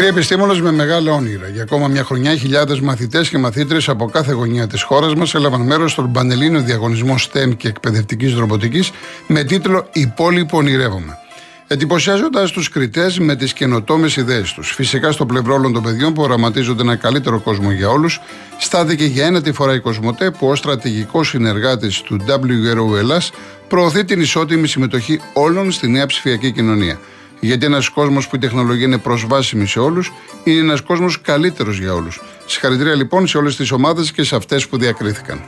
Μικρή επιστήμονε με μεγάλα όνειρα. Για ακόμα μια χρονιά, χιλιάδες μαθητές και μαθήτρε από κάθε γωνιά της χώρας μας έλαβαν μέρος στον Πανελλήνιο Διαγωνισμό STEM και Εκπαιδευτικής Ρομποτικής με τίτλο Η πόλη που ονειρεύομαι. Εντυπωσιάζοντας τους κριτές με τις καινοτόμες ιδέες τους. Φυσικά στο πλευρό όλων των παιδιών που οραματίζονται ένα καλύτερο κόσμο για όλους, στάθηκε για ένα τη φορά η Κοσμοτέ που ως στρατηγικός συνεργάτης του WRO Ελλάς προωθεί την ισότιμη συμμετοχή όλων στη νέα ψηφιακή κοινωνία. Γιατί ένας κόσμος που η τεχνολογία είναι προσβάσιμη σε όλους, είναι ένας κόσμος καλύτερος για όλους. Συγχαρητήρια λοιπόν σε όλες τις ομάδες και σε αυτές που διακρίθηκαν.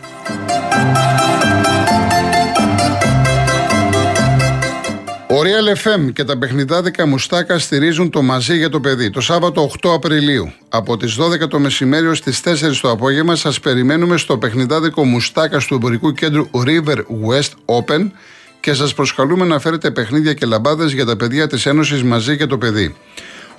Ο Real FM και τα παιχνιδάδικα Μουστάκα στηρίζουν το μαζί για το παιδί. Το Σάββατο 8 Απριλίου, από τις 12 το μεσημέρι ως τις 4 το απόγευμα, σας περιμένουμε στο παιχνιδάδικο Μουστάκα του εμπορικού κέντρου River West Open και σας προσκαλούμε να φέρετε παιχνίδια και λαμπάδες για τα παιδιά της Ένωσης μαζί για το παιδί.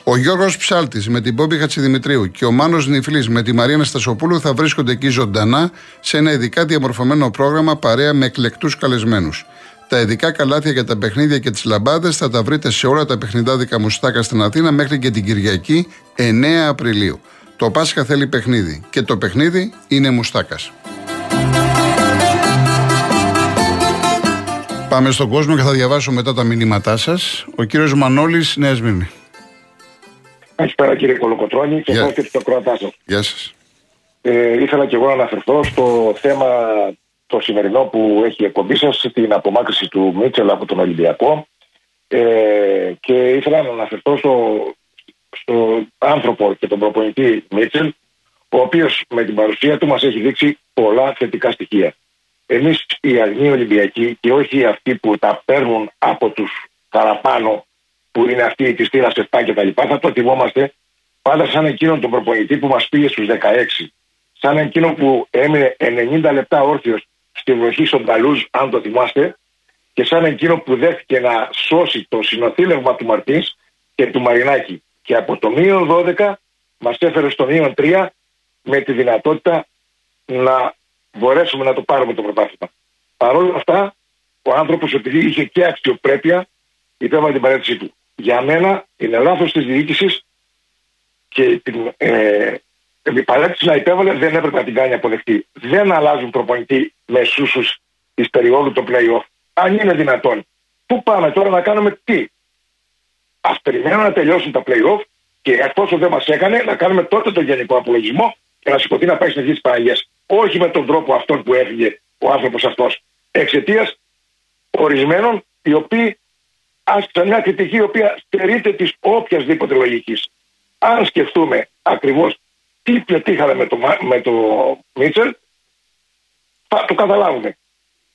Ο Γιώργος Ψάλτης με την Πόμπη Χατσιδημητρίου και ο Μάνος Νιφλή με τη Μαρία Ναστασοπούλου θα βρίσκονται εκεί ζωντανά σε ένα ειδικά διαμορφωμένο πρόγραμμα παρέα με εκλεκτούς καλεσμένους. Τα ειδικά καλάθια για τα παιχνίδια και τις λαμπάδες θα τα βρείτε σε όλα τα παιχνιδάδικα μουστάκα στην Αθήνα μέχρι και την Κυριακή 9 Απριλίου. Το Πάσχα θέλει παιχνίδι και το παιχνίδι είναι μουστάκας. Πάμε στον κόσμο και θα διαβάσω μετά τα μηνύματά σας. Ο κύριος Μανώλης, Νέας Σμύρνη. Καλησπέρα κύριε Κολοκοτρόνη και yeah. και το Κροατά Γεια σας. Ε, ήθελα και εγώ να αναφερθώ στο θέμα το σημερινό που έχει εκπομπή σας, την απομάκρυση του Μίτσελ από τον Ολυμπιακό. Ε, και ήθελα να αναφερθώ στο, στο άνθρωπο και τον προπονητή Μίτσελ, ο οποίος με την παρουσία του μας έχει δείξει πολλά θετικά στοιχεία εμείς οι Αγνοί Ολυμπιακοί και όχι αυτοί που τα παίρνουν από τους παραπάνω που είναι αυτοί της θύρα 7 κτλ. Θα το θυμόμαστε πάντα σαν εκείνον τον προπονητή που μας πήγε στους 16. Σαν εκείνον που έμεινε 90 λεπτά όρθιος στη βροχή στον Ταλούζ, αν το θυμάστε, και σαν εκείνο που δέχτηκε να σώσει το συνοθήλευμα του Μαρτίνς και του Μαρινάκη. Και από το μείον 12 μας έφερε στο μείον 3 με τη δυνατότητα να μπορέσουμε να το πάρουμε το πρωτάθλημα. Παρ' όλα αυτά, ο άνθρωπος, επειδή είχε και αξιοπρέπεια, υπέβαλε την παρέτησή του. Για μένα είναι λάθος της διοίκησης και την ε, παρέτηση να υπέβαλε δεν έπρεπε να την κάνει αποδεκτή. Δεν αλλάζουν προπονητή με σούσους της περίοδου το playoff. Αν είναι δυνατόν. Πού πάμε τώρα να κάνουμε τι; Α περιμένουμε να τελειώσουν τα playoff και εφόσον δεν μας έκανε, να κάνουμε τότε τον γενικό απολογισμό και να σηκωθεί να πάει στην αρχή τη Παναγίας όχι με τον τρόπο αυτόν που έφυγε ο άνθρωπος αυτός. Εξαιτίας ορισμένων οι οποίοι άσκησαν μια κριτική η οποία στερείται της οποιασδήποτε λογικής. Αν σκεφτούμε ακριβώς τι πετύχαμε με το, με το Μίτσελ, θα το καταλάβουμε.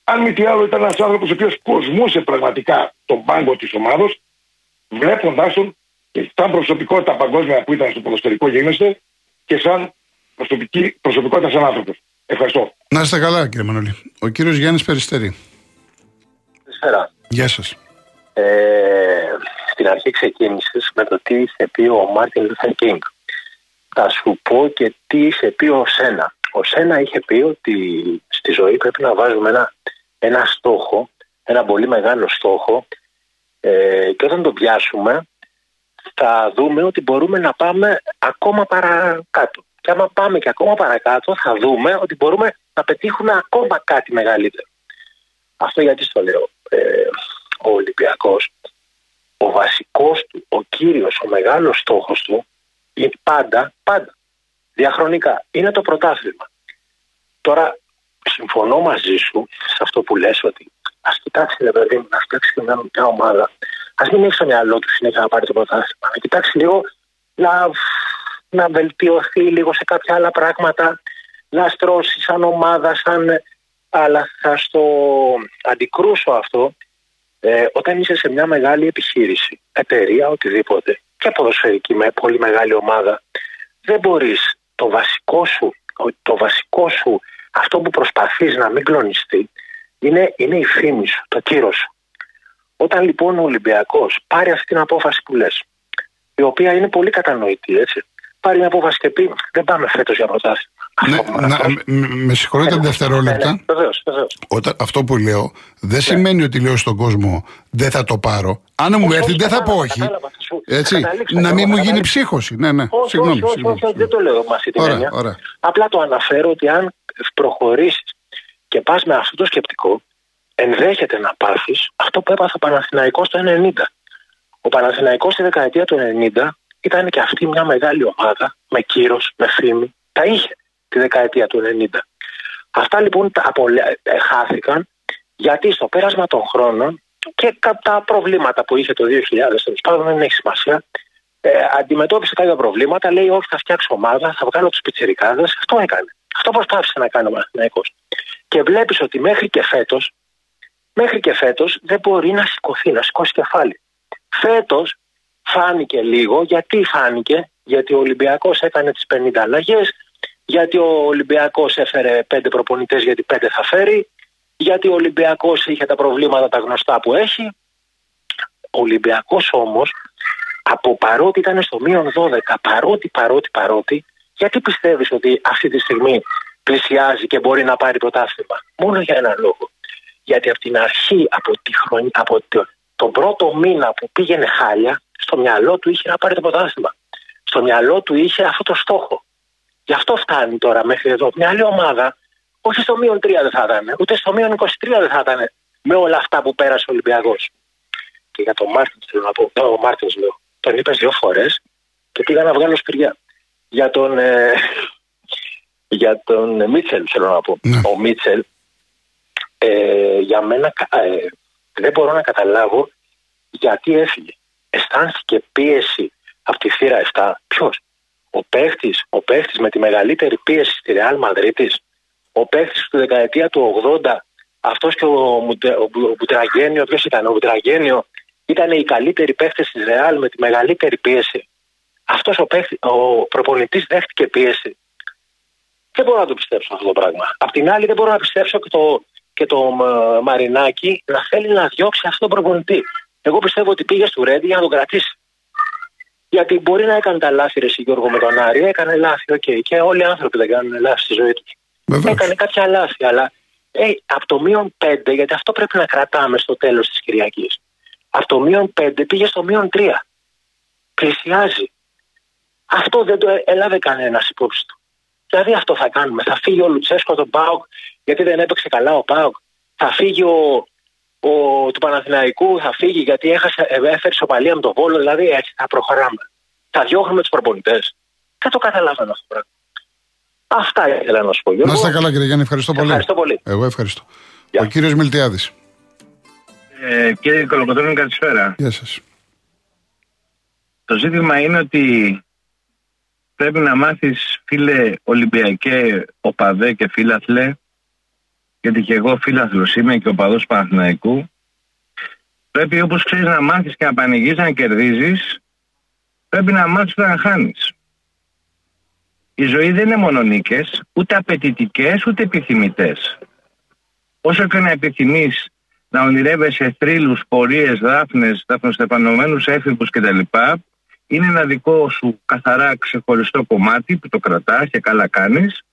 Αν μη τι άλλο ήταν ένας άνθρωπος ο οποίος κοσμούσε πραγματικά τον πάγκο της ομάδα, βλέποντάς τον και σαν προσωπικότητα παγκόσμια που ήταν στο ποδοσφαιρικό γίγνεσθαι και σαν προσωπική, προσωπικότητα σαν άνθρωπος. Ευχαριστώ. Να είστε καλά, κύριε Μανώλη. Ο κύριος Γιάννης Περιστερή. Καλησπέρα. Γεια σας. Ε, στην αρχή ξεκίνησες με το τι είχε πει ο Μάρτιν Λούθερ Κίνγκ. Θα σου πω και τι είχε πει ο Σένα. Ο Σένα είχε πει ότι στη ζωή πρέπει να βάζουμε ένα, ένα στόχο, ένα πολύ μεγάλο στόχο ε, και όταν το πιάσουμε θα δούμε ότι μπορούμε να πάμε ακόμα παρακάτω. Και άμα πάμε και ακόμα παρακάτω, θα δούμε ότι μπορούμε να πετύχουμε ακόμα κάτι μεγαλύτερο. Αυτό γιατί στο λέω. Ε, ο Ολυμπιακός, ο βασικός του, ο κύριος, ο μεγάλος στόχος του, είναι πάντα, πάντα, διαχρονικά, είναι το πρωτάθλημα. Τώρα, συμφωνώ μαζί σου σε αυτό που λες ότι ας κοιτάξεις, ρε παιδί μου, να φτιάξεις μια ομάδα. Α μην έχεις στο μυαλό τους συνέχεια να πάρει το πρωτάθλημα. Να κοιτάξεις λίγο να να βελτιωθεί λίγο σε κάποια άλλα πράγματα, να στρώσει σαν ομάδα, σαν... αλλά θα στο αντικρούσω αυτό ε, όταν είσαι σε μια μεγάλη επιχείρηση, εταιρεία, οτιδήποτε και ποδοσφαιρική με πολύ μεγάλη ομάδα δεν μπορείς το βασικό σου, το βασικό σου αυτό που προσπαθείς να μην κλονιστεί είναι, είναι η φήμη σου, το κύρος σου. Όταν λοιπόν ο Ολυμπιακός πάρει αυτή την απόφαση που λες, η οποία είναι πολύ κατανοητή έτσι, πάρει μια απόφαση και πει δεν πάμε φέτος για πρωτάθλημα. Ναι, να, με, με συγχωρείτε ναι, δευτερόλεπτα. Ναι, ναι, αυτό που λέω δεν ναι. σημαίνει ότι λέω στον κόσμο δεν θα το πάρω. Αν μου έρθει, δεν θα πω όχι. Έτσι. Να μην μου γίνει ψύχωση. Ναι, ναι. Όχι, συγγνώμη, όχι, όχι, όχι, δεν το λέω με αυτή την Ωραία, έννοια. ωραία. Απλά το αναφέρω ότι αν προχωρήσεις και πας με αυτό το σκεπτικό, ενδέχεται να πάθεις αυτό που έπαθε ο Παναθηναϊκός το 90. Ο Παναθηναϊκός στη δεκαετία του 90 ήταν και αυτή μια μεγάλη ομάδα με κύρος, με φήμη. Τα είχε τη δεκαετία του 90. Αυτά λοιπόν τα απολε- ε, χάθηκαν γιατί στο πέρασμα των χρόνων και κα- τα προβλήματα που είχε το 2000, τέλος πάντων δεν έχει σημασία, ε, αντιμετώπισε κάποια προβλήματα, λέει όχι θα φτιάξω ομάδα, θα βγάλω τους πιτσιρικάδες, αυτό έκανε. Αυτό προσπάθησε να κάνει ο Παναθηναϊκός. Και βλέπεις ότι μέχρι και φέτος, μέχρι και φέτος δεν μπορεί να σηκωθεί, να σηκώσει κεφάλι. Φέτος φάνηκε λίγο, γιατί φάνηκε, γιατί ο Ολυμπιακός έκανε τις 50 αλλαγές, γιατί ο Ολυμπιακός έφερε πέντε προπονητές γιατί πέντε θα φέρει, γιατί ο Ολυμπιακός είχε τα προβλήματα τα γνωστά που έχει. Ο Ολυμπιακός όμως από παρότι ήταν στο μείον 12, παρότι, παρότι, παρότι, γιατί πιστεύεις ότι αυτή τη στιγμή πλησιάζει και μπορεί να πάρει πρωτάθλημα. Μόνο για έναν λόγο. Γιατί από την αρχή, από, τη χρονιά, από το, τον πρώτο μήνα που πήγαινε χάλια, στο μυαλό του είχε να πάρει το πρωτάθλημα. Στο μυαλό του είχε αυτό το στόχο. Γι' αυτό φτάνει τώρα μέχρι εδώ. Μια άλλη ομάδα, όχι στο μείον 3 δεν θα ήταν, ούτε στο μείον 23 δεν θα ήταν με όλα αυτά που πέρασε ο Ολυμπιακός. Και για τον Μάρτιν θέλω να πω, ο Μάρτινς λέω, τον είπες δύο φορές και πήγα να βγάλω σπυριά. Για τον, ε, για τον Μίτσελ θέλω να πω. Ναι. Ο Μίτσελ ε, για μένα κα- ε, δεν μπορώ να καταλάβω γιατί έφυγε. Αισθάνθηκε πίεση από τη θύρα 7. Ποιος, ο παίχτης ο παίχτης με τη μεγαλύτερη πίεση στη Ρεάλ Μαδρίτη, ο παίχτης του δεκαετία του 80, αυτός και ο, Μουτε, ο, Μπου- ο Μπουτραγένιο, ποιος ήταν, ο Μπουτραγένιο ήταν οι καλύτεροι παίχτες της Ρεάλ με τη μεγαλύτερη πίεση. Αυτός ο, παίχτης, ο προπονητής δέχτηκε πίεση. Δεν μπορώ να το πιστέψω αυτό το πράγμα. Απ' την άλλη, δεν μπορώ να πιστέψω και το, και το ε, Μαρινάκι να θέλει να διώξει αυτόν τον προπονητή. Εγώ πιστεύω ότι πήγε στο Ρέντι για να τον κρατήσει. Γιατί μπορεί να έκανε τα λάθη, ρε εσύ, Γιώργο, με τον Άρη. Έκανε λάθη, οκ. Και όλοι οι άνθρωποι δεν κάνουν λάθη στη ζωή τους. Βεβαίως. Έκανε κάποια λάθη, αλλά ε, από το μείον 5, γιατί αυτό πρέπει να κρατάμε στο τέλος της Κυριακής. Από το μείον 5 πήγε στο μείον 3. Πλησιάζει. Αυτό δεν το έλαβε κανένας υπόψη του. Δηλαδή αυτό θα κάνουμε. Θα φύγει ο Λουτσέσκο τον Πάοκ γιατί δεν έπαιξε καλά ο Πάοκ. Θα φύγει ο, ο, του Παναθηναϊκού, θα φύγει γιατί έχασε, ε, έφερε σοπαλία με τον Βόλο. Δηλαδή έτσι θα προχωράμε. Θα διώχνουμε τους προπονητές. Δεν το καταλαβαίνω αυτό το πράγμα. Αυτά ήθελα να σου πω. Να Γιώργο. είστε καλά, κύριε Γιάννη, ευχαριστώ πολύ. Ευχαριστώ πολύ. Εγώ ευχαριστώ. Γεια. Ο κύριος Μιλτιάδης. Ε, κύριε Κολοκοτρώνη, καλησπέρα. Γεια σας. Το ζήτημα είναι ότι πρέπει να μάθεις φίλε Ολυμπιακέ, οπαδέ και φίλαθλε, γιατί και εγώ φίλαθλος είμαι και οπαδός Παναθηναϊκού, πρέπει όπως ξέρεις να μάθεις και να πανηγείς να κερδίζεις, πρέπει να μάθεις να χάνεις. Η ζωή δεν είναι μόνο νίκες, ούτε απαιτητικές ούτε επιθυμητές. Όσο και να επιθυμείς να ονειρεύεσαι θρύλους, πορείες, δάφνες, δάφνοστεφανωμένους έφηβους κτλ. Είναι ένα δικό σου καθαρά ξεχωριστό κομμάτι που το κρατάς και καλά κάνεις.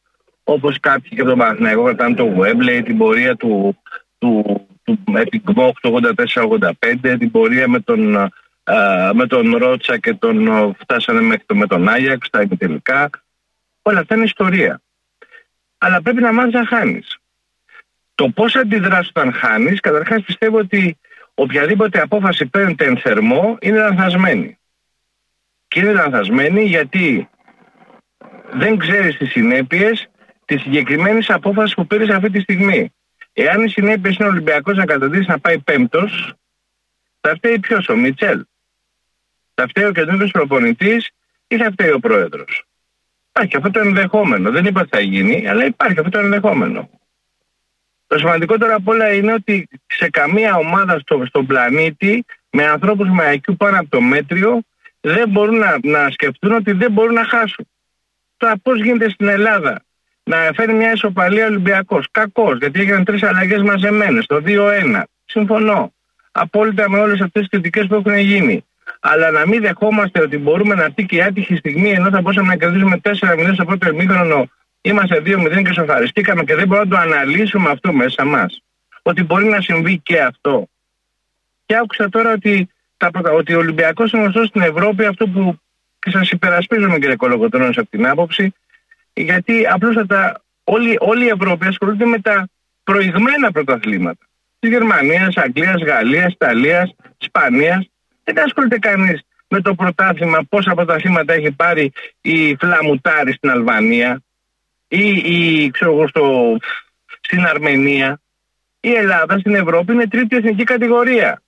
Όπως κάποιοι και από τον Παναθηναϊκό κρατάνε το Webley, την πορεία του, του, του Epic Box το 84-85, την πορεία με τον, α, με τον Ρότσα και τον α, φτάσανε μέχρι το, με τον Άγιαξ, τα τελικά. Όλα αυτά είναι ιστορία. Αλλά πρέπει να μάθεις να χάνεις. Το πώς αντιδράσεις όταν χάνεις, καταρχάς πιστεύω ότι οποιαδήποτε απόφαση παίρνετε εν θερμό είναι λανθασμένη. Και είναι λανθασμένη γιατί δεν ξέρεις τις συνέπειες της συγκεκριμένης απόφασης που πήρες αυτή τη στιγμή. Εάν οι συνέπειες είναι ο Ολυμπιακός να καταντήσει να πάει πέμπτος, θα φταίει ποιος, ο Μίτσελ. Θα φταίει ο καινούριο προπονητής ή θα φταίει ο πρόεδρος. Υπάρχει αυτό το ενδεχόμενο. Δεν είπα ότι θα γίνει, αλλά υπάρχει αυτό το ενδεχόμενο. Το σημαντικότερο απ' όλα είναι ότι σε καμία ομάδα στο, στον πλανήτη με ανθρώπους με IQ πάνω από το μέτριο δεν μπορούν να, να σκεφτούν ότι δεν μπορούν να χάσουν. Τώρα πώς γίνεται στην Ελλάδα; Να φέρει μια ισοπαλία Ολυμπιακός. Κακός, γιατί έγιναν τρεις αλλαγές μαζεμένες, το 2-1. Συμφωνώ. Απόλυτα με όλες αυτές τις κριτικές που έχουν γίνει. Αλλά να μην δεχόμαστε ότι μπορούμε να έρθει και η άτυχη στιγμή ενώ θα μπορούσαμε να κερδίσουμε 4-0 στο πρώτο ημίχρονο Είμαστε 2-0 και σοφαριστήκαμε και δεν μπορούμε να το αναλύσουμε αυτό μέσα μας. Ότι μπορεί να συμβεί και αυτό. Και άκουσα τώρα ότι τα, ότι ο Ολυμπιακός είναι γνωστός στην Ευρώπη αυτό που και σας υπερασπίζομαι κύριε Κολογοτρόνη από την άποψη, γιατί απλούστατα όλη, όλη η Ευρώπη ασχολείται με τα προηγμένα πρωταθλήματα. Της Γερμανίας, Αγγλίας, Γαλλίας, Ιταλίας, Ισπανίας. Δεν ασχολείται κανείς με το πρωτάθλημα πόσα πρωταθλήματα έχει πάρει η Φλαμουτάρη στην Αλβανία ή, ή ξέρω στο, στην Αρμενία. Η Ελλάδα στην Ευρώπη είναι τρίτη εθνική κατηγορία.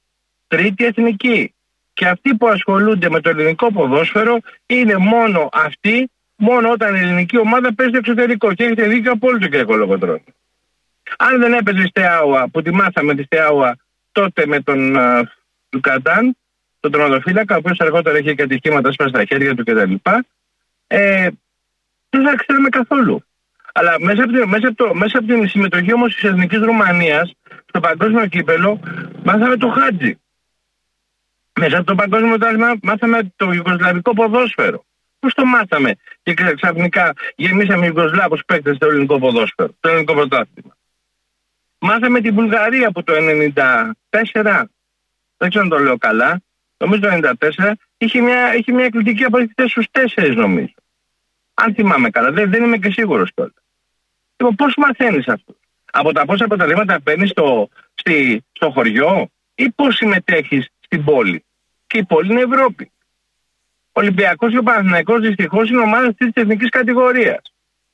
Τρίτη εθνική. Και αυτοί που ασχολούνται με το ελληνικό ποδόσφαιρο είναι μόνο αυτοί, μόνο όταν η ελληνική ομάδα παίζει στο εξωτερικό. Και έχετε δίκιο απόλυτο κύριε Κολογοτρόνη. Αν δεν έπαιζε η Στεάουα, που τη μάθαμε τη Στεάουα τότε με τον uh, Λουκαντάν, τον τρονοδοφύλακα, ο οποίος αργότερα είχε και ατυχήματα στα χέρια του κτλ. Ε, δεν θα ξέραμε καθόλου. Αλλά μέσα από, την, μέσα από, το, μέσα από την συμμετοχή όμως της Εθνικής Ρουμανίας στο παγκόσμιο κύπελο, μάθαμε το χάτζι. Μέσα από το παγκόσμιο πρωτάθλημα μάθαμε το Ιουγκοσλαβικό ποδόσφαιρο. Πώ το μάθαμε και ξαφνικά γεμίσαμε Ιουγκοσλάβους παίκτες στο ελληνικό ποδόσφαιρο, στο ελληνικό πρωτάθλημα. Μάθαμε την Βουλγαρία από το 1994, δεν ξέρω αν το λέω καλά, νομίζω το 1994, είχε μια, είχε μια εκπληκτική αποδεικτή στους τέσσερις νομίζω. Αν θυμάμαι καλά, δεν, δεν είμαι και σίγουρος τώρα. Λοιπόν, πώς μαθαίνεις αυτό. Από τα πόσα αποτελέσματα παίρνεις στο, στο χωριό ή πώς συμμετέχεις στην πόλη; Και η πόλη είναι Ευρώπη. Ο Ολυμπιακός και ο Παναθηναϊκός δυστυχώς είναι ομάδα της εθνικής κατηγορίας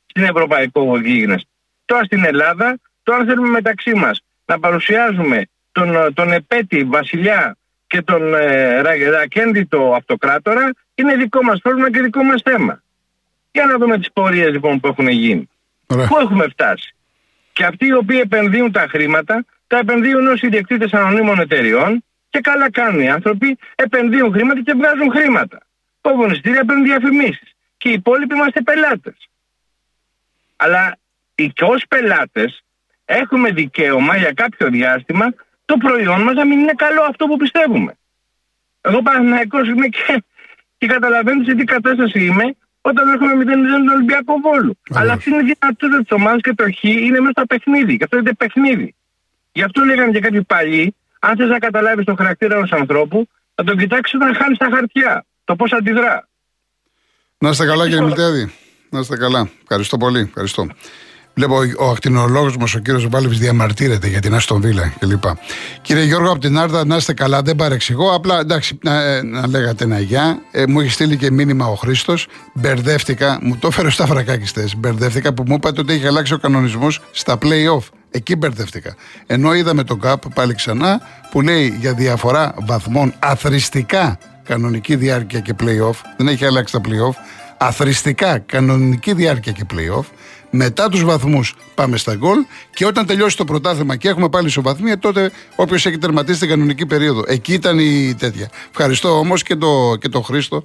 στην Ευρωπαϊκό γίγνεσθε. Τώρα στην Ελλάδα, τώρα θέλουμε μεταξύ μας να παρουσιάζουμε τον, τον επέτη βασιλιά και τον ε, ρακέντητο αυτοκράτορα είναι δικό μας πρόβλημα και δικό μας θέμα. Για να δούμε τις πορείες λοιπόν που έχουν γίνει. Πού έχουμε φτάσει. Και αυτοί οι οποίοι επενδύουν τα χρήματα, τα επενδύουν ως ιδιοκτήτες ανωνύμων εταιριών και καλά κάνουν οι άνθρωποι, επενδύουν χρήματα και βγάζουν χρήματα. Κόβουν εισιτήρια, παίρνουν διαφημίσεις. Και οι υπόλοιποι είμαστε πελάτες. Αλλά και ως πελάτες έχουμε δικαίωμα για κάποιο διάστημα το προϊόν μας να μην είναι καλό αυτό που πιστεύουμε. Εγώ Παναθυναϊκό είμαι και, και καταλαβαίνετε σε τι κατάσταση είμαι όταν έχουμε 0-0 τον Ολυμπιακό Βόλου. Αλλά αυτή είναι η δυνατότητα της ομάδας και το χ είναι μέσα στο παιχνίδι. Και αυτό είναι παιχνίδι. Γι' αυτό λέγανε και κάποιοι παλιοί, αν θες να καταλάβεις τον χαρακτήρα ενός ανθρώπου, θα τον κοιτάξεις όταν χάνεις τα χαρτιά. Το πώς αντιδρά. Να είστε καλά, κύριε Μιλτέδη. Να είστε καλά. Ευχαριστώ πολύ. Ευχαριστώ. Βλέπω ο ακτινολόγος μας, ο κύριος Βάλεβη, διαμαρτύρεται για την Αστον Βίλα κλπ. Κύριε Γιώργο, από την Άρτα, να είστε καλά, δεν παρεξηγώ. Απλά εντάξει, να, ε, να λέγατε ένα γεια. Ε, μου έχει στείλει και μήνυμα ο Χρήστος. Μπερδεύτηκα, μου το έφερε στα φρακάκιστες. Μπερδεύτηκα που μου είπατε ότι έχει αλλάξει ο κανονισμός στα playoff. Εκεί μπερδεύτηκα. Ενώ είδαμε τον ΚΑΠ πάλι ξανά που λέει για διαφορά βαθμών αθρηστικά κανονική διάρκεια και playoff. Δεν έχει αλλάξει τα playoff. Αθρηστικά κανονική διάρκεια και playoff. Μετά τους βαθμούς πάμε στα γκολ και όταν τελειώσει το πρωτάθλημα και έχουμε πάλι ισοβαθμία, τότε όποιος έχει τερματίσει την κανονική περίοδο. Εκεί ήταν η τέτοια. Ευχαριστώ όμως και το, και το Χρήστο.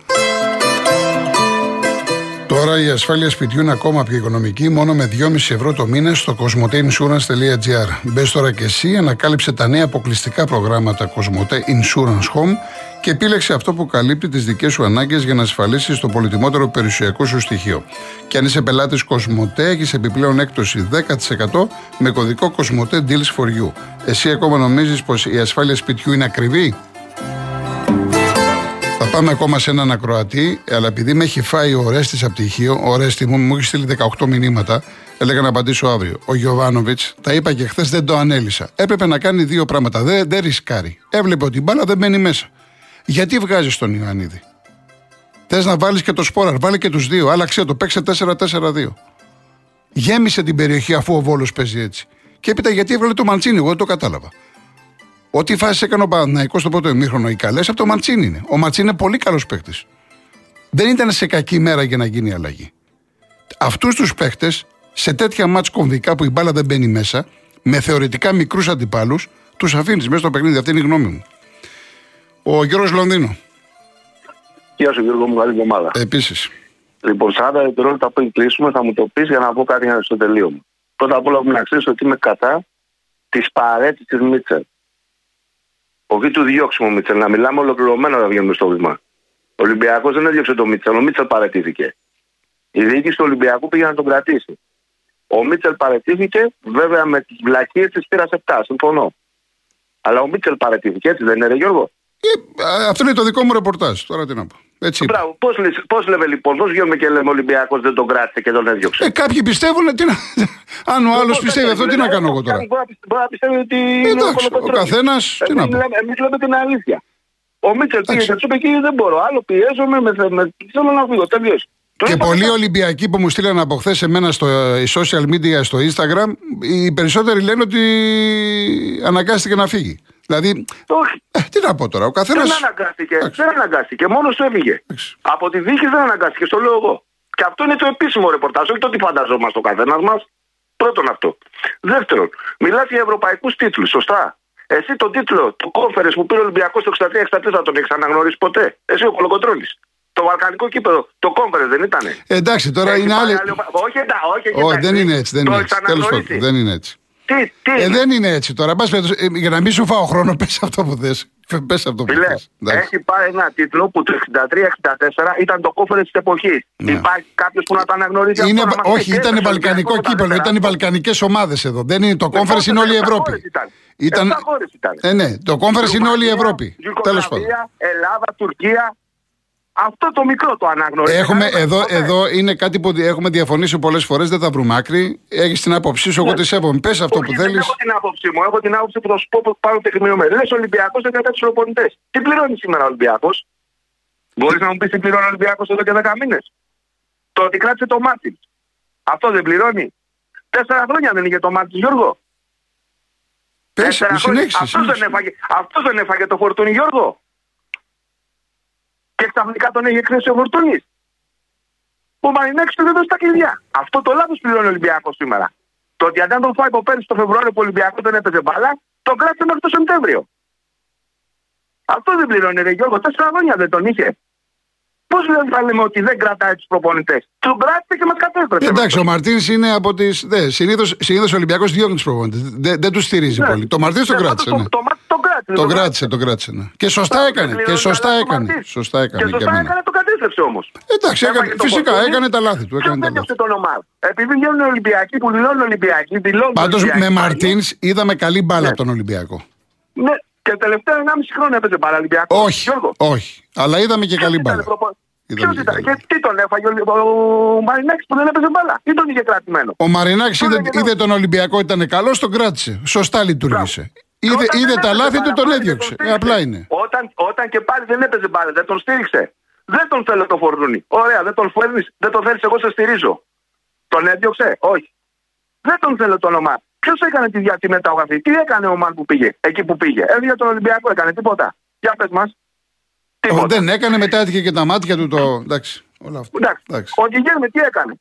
Τώρα η ασφάλεια σπιτιού είναι ακόμα πιο οικονομική, μόνο με 2,5 ευρώ το μήνα στο cosmoteinsurance.gr. Μπες τώρα και εσύ, ανακάλυψε τα νέα αποκλειστικά προγράμματα Cosmote Insurance Home και επίλεξε αυτό που καλύπτει τις δικές σου ανάγκες για να ασφαλίσεις το πολυτιμότερο περιουσιακό σου στοιχείο. Και αν είσαι πελάτης Cosmote, έχεις επιπλέον έκπτωση 10% με κωδικό Cosmote Deals for You. Εσύ ακόμα νομίζεις πως η ασφάλεια σπιτιού είναι ακριβή; Θα πάμε ακόμα σε έναν ακροατή, αλλά επειδή με έχει φάει ο Ρέστης από τυχείο, ο Ρέστη μου μου έχει στείλει 18 μηνύματα, έλεγα να απαντήσω αύριο. Ο Γιωβάνοβιτς, τα είπα και χθες, δεν το ανέλησα. Έπρεπε να κάνει δύο πράγματα. Δεν, δεν ρισκάρει. Έβλεπε ότι η μπάλα δεν μπαίνει μέσα. Γιατί βγάζεις τον Ιωαννίδη; Θες να βάλεις και το σπόρα, βάλει και τους δύο. Άλλαξε το, παίξε 4-4-2. Γέμισε την περιοχή αφού ο Βόλος παίζει έτσι. Και έπειτα γιατί έβγαλε το Μαντσίνη, εγώ δεν το κατάλαβα. Ό,τι φάση έκανε ο Παναναϊκό στο πρώτο ημίχρονο, οι καλές από το Μαντσίνη είναι. Ο Μαντσίνη είναι πολύ καλός παίκτης. Δεν ήταν σε κακή μέρα για να γίνει η αλλαγή. Αυτούς τους παίκτες, σε τέτοια μάτς κομβικά που η μπάλα δεν μπαίνει μέσα, με θεωρητικά μικρούς αντιπάλους, τους αφήνεις μέσα στο παιχνίδι. Αυτή είναι η γνώμη μου. Ο Γιώργος Λονδίνο. Γεια σου Γιώργο μου, καλή εβδομάδα. Επίσης. Λοιπόν, 40 δευτερόλεπτα πριν κλείσουμε θα μου το πεις για να πω κάτι στο τελείωμα. Πρώτα απ' όλα, να ξέρεις ότι είμαι κατά της παρέτησης της Μίτσελ. Όχι του διώξιμου Μίτσελ, να μιλάμε ολοκληρωμένα να βγαίνουμε στο βήμα. Ο Ολυμπιακός δεν έδιωξε τον Μίτσελ, ο Μίτσελ παρετήθηκε. Η διοίκηση του Ολυμπιακού πήγε να τον κρατήσει. Ο Μίτσελ παρετήθηκε, βέβαια με τις βλακίες της πήρας 7, συμφωνώ. Αλλά ο Μίτσελ παρετήθηκε, έτσι δεν είναι, ρε Γιώργο; Ε, α, αυτό είναι το δικό μου ρεπορτάζ. Τώρα τι να πω. Έτσι είπα. Μπράβο. Πώς πώς λέμε λοιπόν, πώς βγαίνουμε και λέμε Ολυμπιακός δεν τον κράτησε και τον έδιωξε. Ε, κάποιοι πιστεύουν. Τι να... Αν ο άλλος πιστεύει αυτό, τι να κάνω εγώ τώρα; Μπορεί να πιστεύει ότι. Ε, Εντάξει, ο καθένας. Τι να πω. Εμείς λέμε την αλήθεια. Ο Μίτσελ πήγε και του είπε εκεί δεν μπορώ. Άλλο πιέζομαι, με, με, θέλω να φύγω. Τελείως. Και πολλοί Ολυμπιακοί που μου στείλαν από χθες εμένα στο ε, social media, στο Instagram, οι περισσότεροι λένε ότι αναγκάστηκε να φύγει. Δηλαδή. Όχι. Ε, τι να πω τώρα, ο καθένα. Δεν αναγκάστηκε. Δεν αναγκάστηκε. Μόνος του έφυγε. Από τη δίκη δεν αναγκάστηκε. Στο λέω εγώ. Και αυτό είναι το επίσημο ρεπορτάζ. Όχι το τι φανταζόμαστε ο καθένας μας. Πρώτον αυτό. Δεύτερον, μιλάς για ευρωπαϊκούς τίτλους. Σωστά. Εσύ τον τίτλο του κόμφερε που πήρε ο Ολυμπιακός το 63-64 θα τον έχεις αναγνωρίσει ποτέ; Εσύ ο Κολοκοτρόνη. Το βαλκανικό κήπεδο, το κόμφερε δεν ήταν. Εντάξει, τώρα Έχεις είναι πάρει άλλη. άλλη οπα- Όχι, εντά, όχι, Όχι, εντάξει. δεν είναι έτσι. Δεν Το είναι έχεις έτσι. Τέλος πάντων, αναγνωρίσει. δεν είναι έτσι. Τι, τι. Ε, είναι; δεν είναι έτσι τώρα. Πας, περιπτώσει, ε, για να μην σου φάω χρόνο, πες αυτό που θες. Πες αυτό που Φίλε, θες. έχει πάρει ένα τίτλο που το 63-64 ήταν το κόφερε της εποχής. Ναι. Υπάρχει κάποιος που να το αναγνωρίζει Είναι, αυτό. να μας όχι, πει, ήταν «Κέρδισε ο βαλκανικό Ολυμπιακός κύπελο. τα Ήταν οι τέσσερα». βαλκανικές ομάδες εδώ. Δεν είναι το κόμφερες, είναι όλη η Εφτά Ευρώπη. χώρες ήταν. Ήταν... Εφτά χώρες ήταν. Ε, ναι, το κόμφερες είναι όλη η Ρουμανία, Ευρώπη. Τέλος πάντων. Ιουγκοσλαβία, Ελλάδα, Τουρκία. Αυτό το μικρό το αναγνωρίζει. Έχουμε, Κανένα εδώ, ποτέ. εδώ είναι κάτι που έχουμε διαφωνήσει πολλές φορές, δεν θα βρούμε άκρη. Έχεις την άποψή σου, εγώ τη σέβομαι. Πες αυτό που Όχι, θέλεις. Δεν έχω την άποψή μου. Έχω την άποψη που θα σου πω που πάνω τεκμηριωμένη. Λες Ολυμπιακός δεν κρατάει τους προπονητές. Τι πληρώνει σήμερα ο Ολυμπιακός; Μπορείς να μου πεις τι πληρώνει ο Ολυμπιακός εδώ και 10 μήνες; Το ότι κράτησε το Μάρτιν. Αυτό δεν πληρώνει. Τέσσερα χρόνια δεν είχε το Μάρτιν Γιώργο. Πες, Τέσσερα χρόνια. συνέχισε. Αυτός δεν, συνέχισε. έφαγε, αυτός δεν έφαγε το φορτούνι Γιώργο. Και ξαφνικά τον έχει εκθέσει ο φορτούνι. Ο Μαρινέκη του δεν δώσει τα κλειδιά. Αυτό το λάθος πληρώνει ο Ολυμπιακός σήμερα. Το ότι αν τον φάει από πέρυσι το Φεβρουάριο που ο Ολυμπιακός δεν έπαιζε μπάλα, τον κράτησε μέχρι το Σεπτέμβριο. Αυτό δεν πληρώνει, ρε Γιώργο. Τέσσερα χρόνια δεν τον είχε. Πώς δεν θα λέμε ότι δεν κρατάει τους προπονητές; Του κράτησε και μας κατέστρεψε. Εντάξει, ο Μαρτίνς είναι από τι. Συνήθω ο Ολυμπιακός διώχνει τους προπονητές. Δεν, δεν τους στηρίζει Ναι. πολύ. Το Μαρτίνς τον Ναι, κράτησε. πάντως Ναι. Το, το, μάτι τον κράτησε. Τον τον κράτησε, τον κράτησε. Ναι. Και σωστά Δεν έκανε. Και πληρώνει σωστά καλά το έκανε. Μαρτίν. Σωστά έκανε Και για σωστά μένα. έκανε, το κατέστρεψε όμως. Εντάξει, έκανε, φυσικά έκανε τα λάθη του. Έκανε τα λάθη. τον ομάδο. Επειδή βγαίνουν Ολυμπιακοί που δηλώνουν Ολυμπιακοί, δηλώνουν. Πάντως Ολυμπιακοί με πάλι. Μαρτίνς είδαμε καλή μπάλα Ναι. από τον Ολυμπιακό. Ναι, και τελευταία 1,5 χρόνο έπαιζε μπάλα Ολυμπιακό. Όχι, Γιώργο. όχι. Αλλά είδαμε και καλή μπάλα. Είδαμε Ποιος και ήταν, καλή και τι τον έφαγε ο, ο Μαρινάκης που δεν έπαιζε μπάλα, ή τον είχε κρατημένο; Ο Μαρινάκης είδε, Τώρα, είδε τον Ολυμπιακό ήταν καλός, τον κράτησε. Σωστά λειτουργήσε. Είδε, Όταν είδε δεν τα έπαιζε λάθη του, μπάλα, τον πάλι δεν έδιωξε. Ε, στήριξε. απλά είναι. Όταν, όταν και πάλι δεν έπαιζε μπάλα, δεν τον στήριξε. Δεν τον θέλω το φορτούνι. Ωραία, δεν τον φέρνεις, δεν τον θέλεις, εγώ σε στηρίζω. Τον έδιωξε, όχι. Δεν τον θέλω το όνομα. Ποιος έκανε τη, δια- τη μεταγραφή, τι έκανε ο Μαν που πήγε, εκεί που πήγε; Έβγαινε τον Ολυμπιακό, έκανε τίποτα. Για πες μας. Ο, δεν έκανε, μετά έτυχε και τα μάτια του το. Εντάξει, όλα αυτά. Εντάξει. Εντάξει. Ο Γκυγέρμε τι έκανε;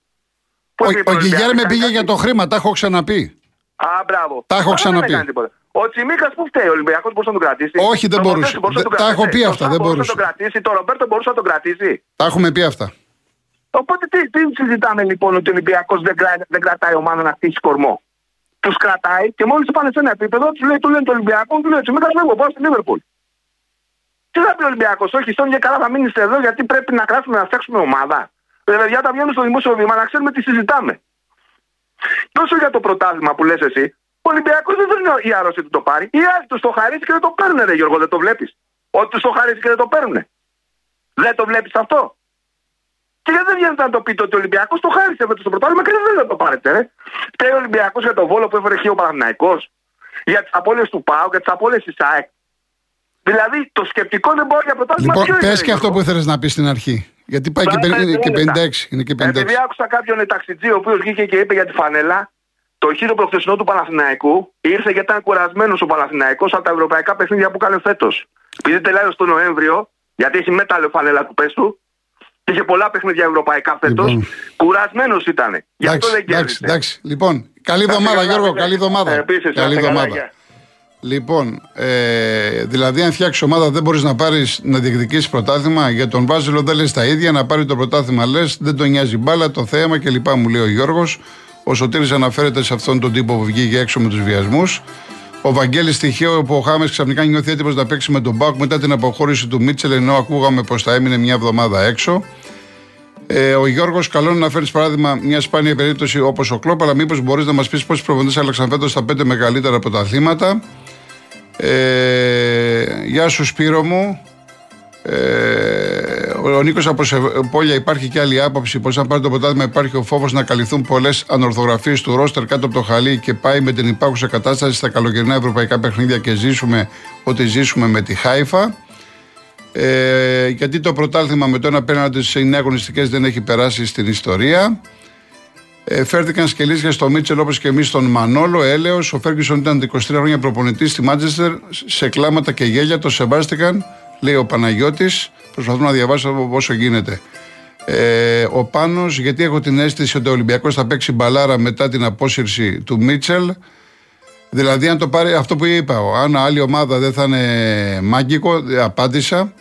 Πώς πήγε Ο, τον ο Ολυμπιακό, Γκυγέρμε έκανε πήγε κάτι; για το χρήμα, τα έχω ξαναπεί. Α, μπράβο. Τα έχω Αλλά ξαναπεί. Δεν έκανε τίποτα. Ο Τσιμίκας που φταίει, ο Ολυμπιακός μπορούσε να τον κρατήσει. Όχι, δεν Το μπορούσε. Μοντέστο μπορούσε να τον Τα έχω κρατήσει. πει Το αυτά, Σάβα δεν μπορούσε μπορούσε. να τον κρατήσει. Το Ρομπέρτο μπορούσε να τον κρατήσει. Τα έχουμε πει αυτά. Οπότε τι, τι συζητάμε λοιπόν ότι ο Ολυμπιακός δεν, κρα- δεν κρατάει ομάδα να χτίσει κορμό; Τους κρατάει και μόλις πάνε σε ένα επίπεδο, τους λέει, του λένε το Ολυμπιακό, του λέει Τσιμίκας, φεύγω, πάω στη Λίβερπουλ. Τι θα πει ο Ολυμπιακός, Όχι, στον και καλά θα μείνεις εδώ γιατί πρέπει να γράψουμε να φτιάξουμε ομάδα. Δηλαδή, όταν βγαίνουμε στο δημόσιο βήμα να ξέρουμε τι συζητάμε. Και όσο για το πρωτάθλημα που λες εσύ, ο Ολυμπιακός δεν θέλει η άρρωση του το πάρει. Οι άλλοι τους το χαρίσει και δεν το παίρνουν, ρε Γιώργο, δεν το βλέπεις. Ότι τους το χαρίσει και δεν το παίρνουν. Δεν το βλέπεις αυτό. Και γιατί δεν βγαίνετε να το πείτε ότι ο Ολυμπιακός το χάρισε με το πρωτάθλημα και δεν θέλετε να το πάρετε, ρε. Φταίει ο Ολυμπιακός για τον βόλο που έφερε χείο Παναθυναϊκό, για τις απώλειες του ΠΑΟ, για τις απώλειες της ΑΕΚ. Δηλαδή το σκεπτικό δεν μπορεί για πρωτάθλημα Λοιπόν, ποιο είναι, πες ρε, και αυτό Γιώργο; που ήθελες να πεις στην αρχή. Γιατί πάει και, Τώρα πεν- είναι και πέντε 56. Είναι και 56. Επειδή άκουσα κάποιον ταξιτζή ο οποίος βγήκε και είπε για τη φανέλα, το χείρο προχθεσινό του Παναθηναϊκού ήρθε γιατί ήταν κουρασμένος ο Παναθηναϊκός από τα ευρωπαϊκά παιχνίδια που έκανε φέτος. Επειδή τελειώσει το Νοέμβριο, γιατί έχει μέταλλο φανέλα του πέσου, και είχε πολλά παιχνίδια ευρωπαϊκά φέτος, Λοιπόν. κουρασμένος ήταν. Γι' αυτό Εντάξει, δεν εντάξει, κέρδισε. εντάξει. Λοιπόν, καλή Να είστε εβδομάδα, καλά, Γιώργο. φίλε. Καλή εβδομάδα. Ε, επίσης, να Καλή είστε καλά, εβδομάδα. Γεια. Λοιπόν, ε, δηλαδή, αν φτιάξεις ομάδα, δεν μπορείς να πάρεις να διεκδικήσεις πρωτάθλημα. Για τον Βάζελο δεν λες τα ίδια. Να πάρει το πρωτάθλημα λες, δεν τον νοιάζει μπάλα, το θέαμα κλπ. Μου λέει ο Γιώργος. Ο Σωτήρης αναφέρεται σε αυτόν τον τύπο που βγήκε έξω με τους βιασμούς. Ο Βαγγέλης τυχαίο που ο Χάμες ξαφνικά νιώθει έτοιμος να παίξει με τον Μπάουκ μετά την αποχώρηση του Μίτσελ, ενώ ακούγαμε πως θα έμεινε μια εβδομάδα έξω. Ε, ο Γιώργος, καλό είναι να φέρεις παράδειγμα μια σπάνια περίπτωση όπως ο Κλόπ, αλλά μήπως μπορείς να μας πεις πόσοι προπονητέ άλλαξαν φέτο στα πέντε μεγαλύτερα πρωταθλήματα. Ε, Γεια σου Σπύρο μου. Ε, ο Νίκος από Σεπόλια υπάρχει και άλλη άποψη πως αν πάρει το ποτάδημα υπάρχει ο φόβος να καλυφθούν πολλές ανορθογραφίες του ρόστερ κάτω από το χαλί και πάει με την υπάρχουσα κατάσταση στα καλοκαιρινά ευρωπαϊκά παιχνίδια και ζήσουμε ό,τι ζήσουμε με τη Χάιφα. Ε, γιατί το πρωτάθλημα με το ένα απέναντι σε 9 αγωνιστικές δεν έχει περάσει στην ιστορία. Ε, φέρθηκαν σκελίσια στο Μίτσελ όπως και εμείς στον Μανόλο, έλεος. Ο Φέργκισον ήταν 23 χρόνια προπονητής στη Μάντσεστερ. Σε κλάματα και γέλια το σεβάστηκαν, λέει ο Παναγιώτης. Προσπαθώ να διαβάσω όσο γίνεται. Ε, ο Πάνος, γιατί έχω την αίσθηση ότι ο Ολυμπιακός θα παίξει μπαλάρα μετά την απόσυρση του Μίτσελ; Δηλαδή, αν το πάρει αυτό που είπα, αν άλλη ομάδα δεν θα είναι μάγκικο, απάντησα.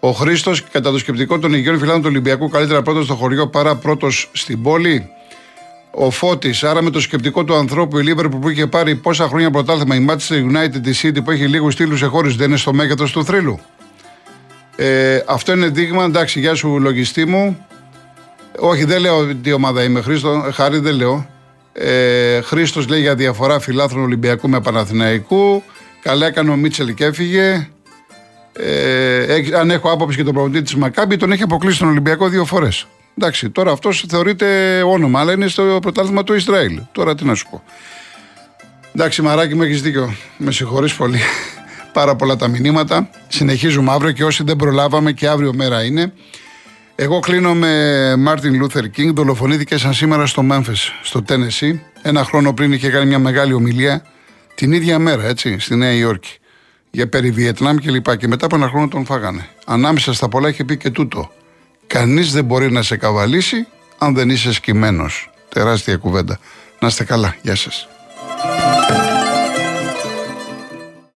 Ο Χρήστος, κατά το σκεπτικό των υγιών φιλάνων του Ολυμπιακού, καλύτερα πρώτος στο χωριό παρά πρώτος στην πόλη. Ο Φώτης, άρα με το σκεπτικό του ανθρώπου, η Λίβερπουλ που είχε πάρει πόσα χρόνια πρωτάθλημα, η Manchester United, τη City που έχει λίγους στήλους σε χώρους, δεν είναι στο μέγεθος του θρύλου. Ε, αυτό είναι δείγμα, εντάξει, γεια σου λογιστή μου. Όχι, δεν λέω τι ομάδα είμαι, Χρήστο, χάρη δεν λέω. Ε, Χρήστος λέει για διαφορά φιλάθρων Ολυμπιακού με Παναθηναϊκού. Καλά έκανε ο Μίτσελ και έφυγε. Ε, αν έχω άποψη και τον προπονητή της Μακάμπι, τον έχει αποκλείσει τον Ολυμπιακό δύο φορές. Εντάξει, τώρα αυτός θεωρείται όνομα, αλλά είναι στο πρωτάθλημα του Ισραήλ. Τώρα τι να σου πω. Εντάξει, Μαράκι μου, έχεις δίκιο. Με συγχωρείς πολύ. Πάρα πολλά τα μηνύματα. Συνεχίζουμε αύριο και όσοι δεν προλάβαμε και αύριο μέρα είναι. Εγώ κλείνω με Μάρτιν Λούθερ Κίνγκ. Δολοφονήθηκε σαν σήμερα στο Μέμφες, στο Τένεσι. Ένα χρόνο πριν είχε κάνει μια μεγάλη ομιλία την ίδια μέρα, έτσι, στη Νέα Υόρκη. Για περί Βιετνάμ και λοιπά. Και μετά από ένα χρόνο τον φάγανε. Ανάμεσα στα πολλά είχε πει και τούτο. Κανείς δεν μπορεί να σε καβαλήσει αν δεν είσαι σκυμμένος. Τεράστια κουβέντα. Να είστε καλά. Γεια σας.